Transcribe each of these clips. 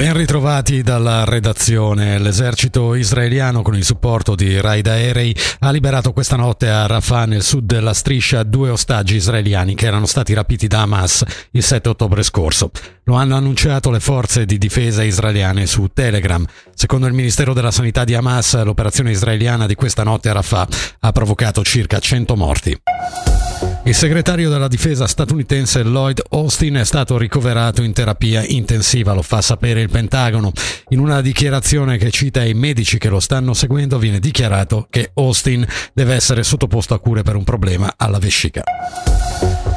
Ben ritrovati dalla redazione. L'esercito israeliano con il supporto di raid aerei ha liberato questa notte a Rafah nel sud della striscia due ostaggi israeliani che erano stati rapiti da Hamas il 7 ottobre scorso. Lo hanno annunciato le forze di difesa israeliane su Telegram. Secondo il Ministero della Sanità di Hamas, l'operazione israeliana di questa notte a Rafah ha provocato circa 100 morti. Il segretario della difesa statunitense Lloyd Austin è stato ricoverato in terapia intensiva, lo fa sapere il Pentagono. In una dichiarazione che cita i medici che lo stanno seguendo viene dichiarato che Austin deve essere sottoposto a cure per un problema alla vescica.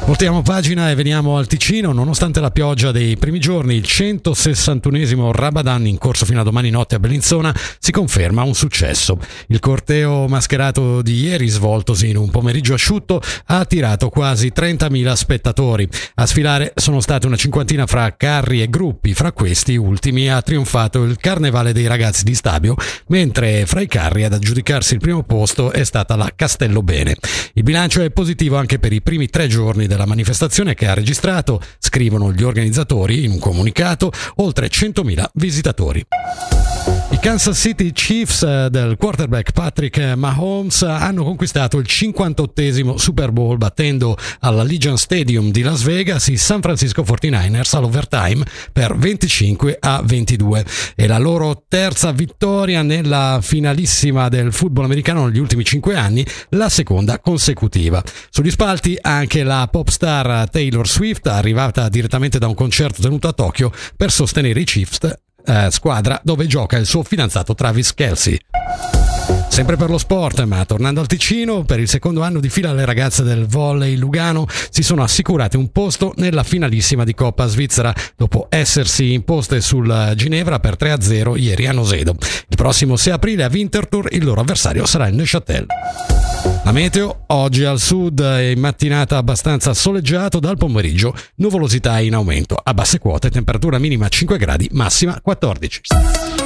Voltiamo pagina e veniamo al Ticino. Nonostante la pioggia dei primi giorni, il 161 Rabadan in corso fino a domani notte a Bellinzona si conferma un successo. Il corteo mascherato di ieri, svoltosi in un pomeriggio asciutto, ha attirato quasi 30.000 spettatori. A sfilare sono state una cinquantina fra carri e gruppi. Fra questi ultimi ha trionfato il Carnevale dei ragazzi di Stabio, mentre fra i carri ad aggiudicarsi il primo posto è stata la Castello Bene. Il bilancio è positivo anche per i primi tre giorni della manifestazione che ha registrato, scrivono gli organizzatori in un comunicato, oltre 100.000 visitatori. I Kansas City Chiefs eh, del quarterback Patrick Mahomes hanno conquistato il 58 Super Bowl battendo alla Legion Stadium di Las Vegas i San Francisco 49ers all'overtime per 25 a 22. È la loro terza vittoria nella finalissima del football americano negli ultimi 5 anni, la seconda consecutiva. Sugli spalti anche la pop star Taylor Swift, arrivata direttamente da un concerto tenuto a Tokyo per sostenere i Chiefs eh, squadra dove gioca il suo fidanzato Travis Kelsey. Sempre per lo sport, ma tornando al Ticino, per il secondo anno di fila le ragazze del volley Lugano si sono assicurate un posto nella finalissima di Coppa Svizzera dopo essersi imposte sul Ginevra per 3-0 ieri a Nosedo. Il prossimo 6 aprile a Winterthur il loro avversario sarà il Neuchâtel. La meteo oggi al sud è in mattinata abbastanza soleggiato, dal pomeriggio nuvolosità in aumento, a basse quote temperatura minima 5 gradi, massima 14.